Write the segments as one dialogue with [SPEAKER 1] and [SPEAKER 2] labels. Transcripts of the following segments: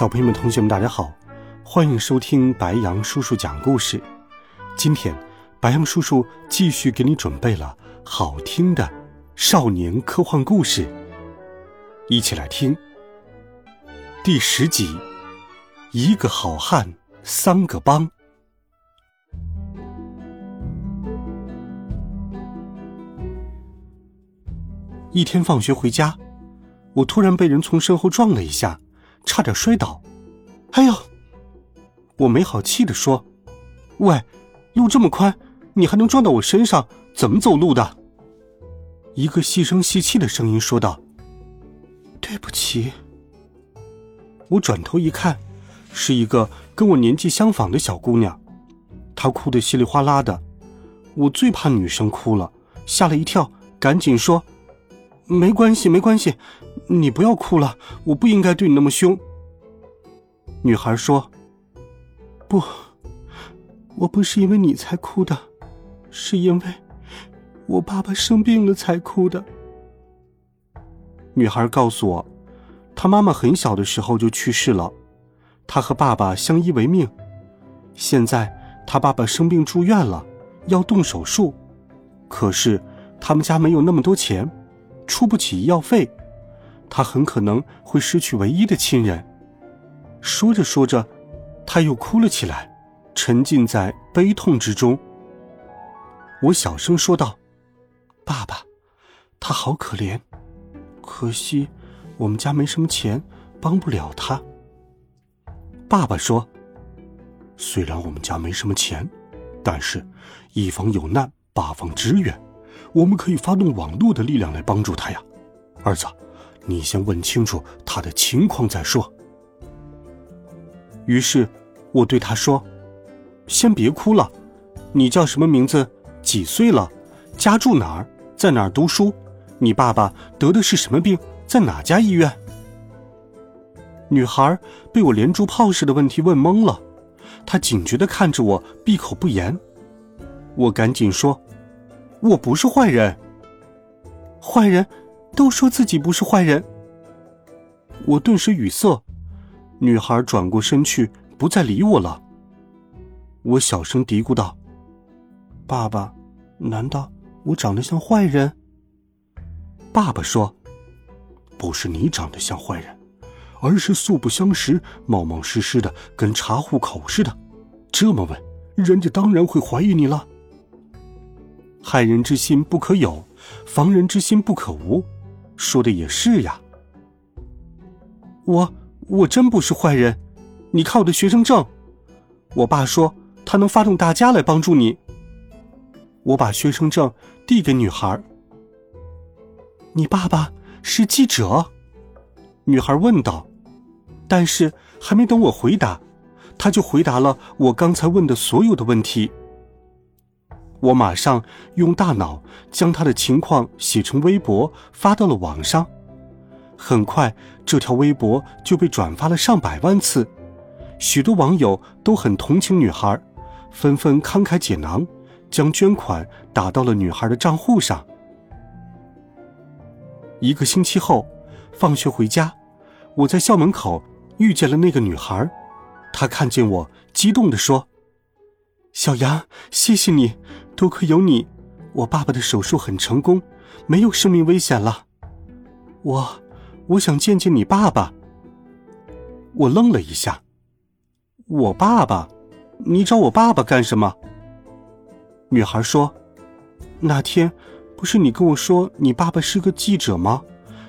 [SPEAKER 1] 小朋友们、同学们，大家好，欢迎收听白羊叔叔讲故事。今天，白羊叔叔继续给你准备了好听的少年科幻故事，一起来听第十集：一个好汉三个帮。一天放学回家，我突然被人从身后撞了一下。差点摔倒，哎呦！我没好气的说：“喂，路这么宽，你还能撞到我身上？怎么走路的？”一个细声细气的声音说道：“对不起。”我转头一看，是一个跟我年纪相仿的小姑娘，她哭得稀里哗啦的。我最怕女生哭了，吓了一跳，赶紧说：“没关系，没关系。”你不要哭了，我不应该对你那么凶。女孩说：“不，我不是因为你才哭的，是因为我爸爸生病了才哭的。”女孩告诉我，她妈妈很小的时候就去世了，她和爸爸相依为命。现在她爸爸生病住院了，要动手术，可是他们家没有那么多钱，出不起医药费。他很可能会失去唯一的亲人。说着说着，他又哭了起来，沉浸在悲痛之中。我小声说道：“爸爸，他好可怜，可惜我们家没什么钱，帮不了他。”爸爸说：“虽然我们家没什么钱，但是，一方有难，八方支援，我们可以发动网络的力量来帮助他呀，儿子。”你先问清楚他的情况再说。于是，我对他说：“先别哭了，你叫什么名字？几岁了？家住哪儿？在哪儿读书？你爸爸得的是什么病？在哪家医院？”女孩被我连珠炮似的问题问懵了，她警觉的看着我，闭口不言。我赶紧说：“我不是坏人。”坏人。都说自己不是坏人，我顿时语塞。女孩转过身去，不再理我了。我小声嘀咕道：“爸爸，难道我长得像坏人？”爸爸说：“不是你长得像坏人，而是素不相识、冒冒失失的，跟查户口似的。这么问，人家当然会怀疑你了。害人之心不可有，防人之心不可无。”说的也是呀，我我真不是坏人，你看我的学生证，我爸说他能发动大家来帮助你。我把学生证递给女孩。你爸爸是记者？女孩问道。但是还没等我回答，他就回答了我刚才问的所有的问题。我马上用大脑将他的情况写成微博发到了网上，很快这条微博就被转发了上百万次，许多网友都很同情女孩，纷纷慷慨解囊，将捐款打到了女孩的账户上。一个星期后，放学回家，我在校门口遇见了那个女孩，她看见我，激动地说：“小杨，谢谢你。”多亏有你，我爸爸的手术很成功，没有生命危险了。我，我想见见你爸爸。我愣了一下。我爸爸？你找我爸爸干什么？女孩说：“那天，不是你跟我说你爸爸是个记者吗？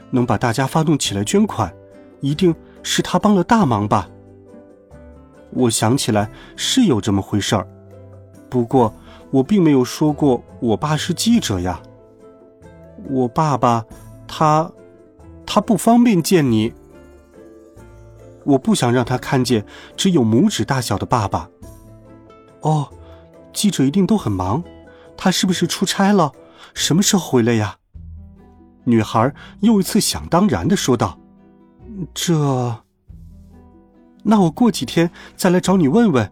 [SPEAKER 1] 能把大家发动起来捐款，一定是他帮了大忙吧？”我想起来是有这么回事儿，不过。我并没有说过我爸是记者呀。我爸爸，他，他不方便见你。我不想让他看见只有拇指大小的爸爸。哦，记者一定都很忙，他是不是出差了？什么时候回来呀？女孩又一次想当然的说道：“这……那我过几天再来找你问问，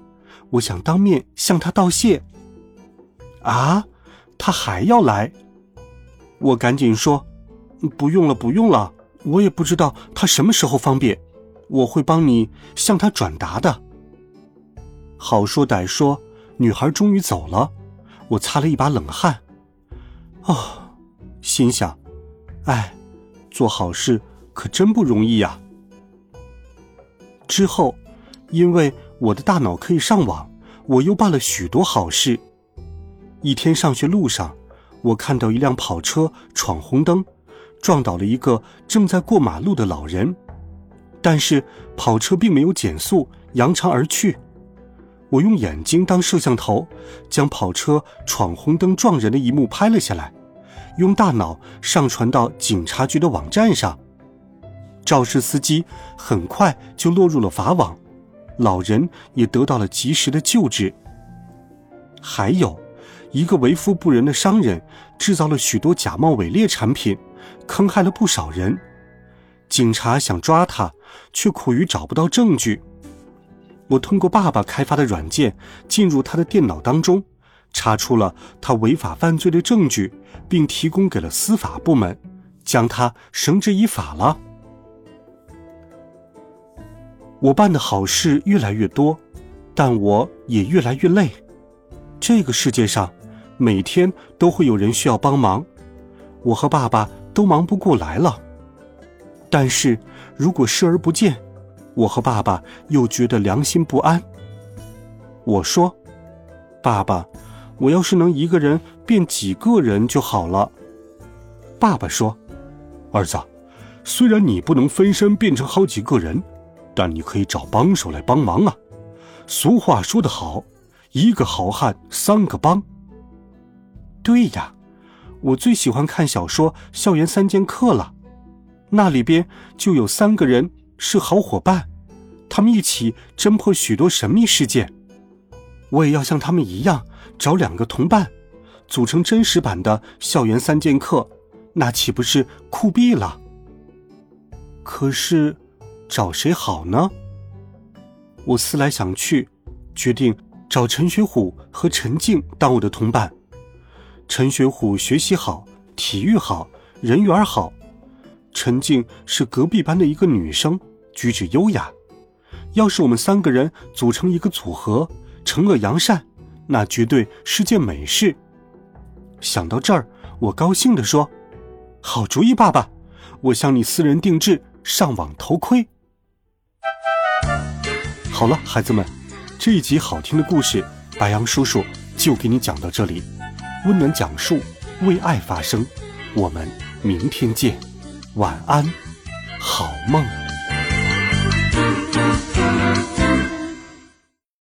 [SPEAKER 1] 我想当面向他道谢。”啊，他还要来？我赶紧说：“不用了，不用了，我也不知道他什么时候方便，我会帮你向他转达的。”好说歹说，女孩终于走了，我擦了一把冷汗。哦，心想。哎，做好事可真不容易呀。之后，因为我的大脑可以上网，我又办了许多好事。一天上学路上，我看到一辆跑车闯红灯，撞倒了一个正在过马路的老人，但是跑车并没有减速，扬长而去。我用眼睛当摄像头，将跑车闯红灯撞人的一幕拍了下来。用大脑上传到警察局的网站上，肇事司机很快就落入了法网，老人也得到了及时的救治。还有，一个为富不仁的商人制造了许多假冒伪劣产品，坑害了不少人。警察想抓他，却苦于找不到证据。我通过爸爸开发的软件进入他的电脑当中。查出了他违法犯罪的证据，并提供给了司法部门，将他绳之以法了。我办的好事越来越多，但我也越来越累。这个世界上，每天都会有人需要帮忙，我和爸爸都忙不过来了。但是如果视而不见，我和爸爸又觉得良心不安。我说：“爸爸。”我要是能一个人变几个人就好了。爸爸说：“儿子，虽然你不能分身变成好几个人，但你可以找帮手来帮忙啊。俗话说得好，一个好汉三个帮。对呀，我最喜欢看小说《校园三剑客》了，那里边就有三个人是好伙伴，他们一起侦破许多神秘事件。我也要像他们一样。”找两个同伴，组成真实版的校园三剑客，那岂不是酷毙了？可是，找谁好呢？我思来想去，决定找陈学虎和陈静当我的同伴。陈学虎学习好，体育好，人缘好；陈静是隔壁班的一个女生，举止优雅。要是我们三个人组成一个组合，惩恶扬善。那绝对是件美事。想到这儿，我高兴地说：“好主意，爸爸！我向你私人定制上网头盔。”好了，孩子们，这一集好听的故事，白羊叔叔就给你讲到这里。温暖讲述，为爱发声。我们明天见，晚安，好梦。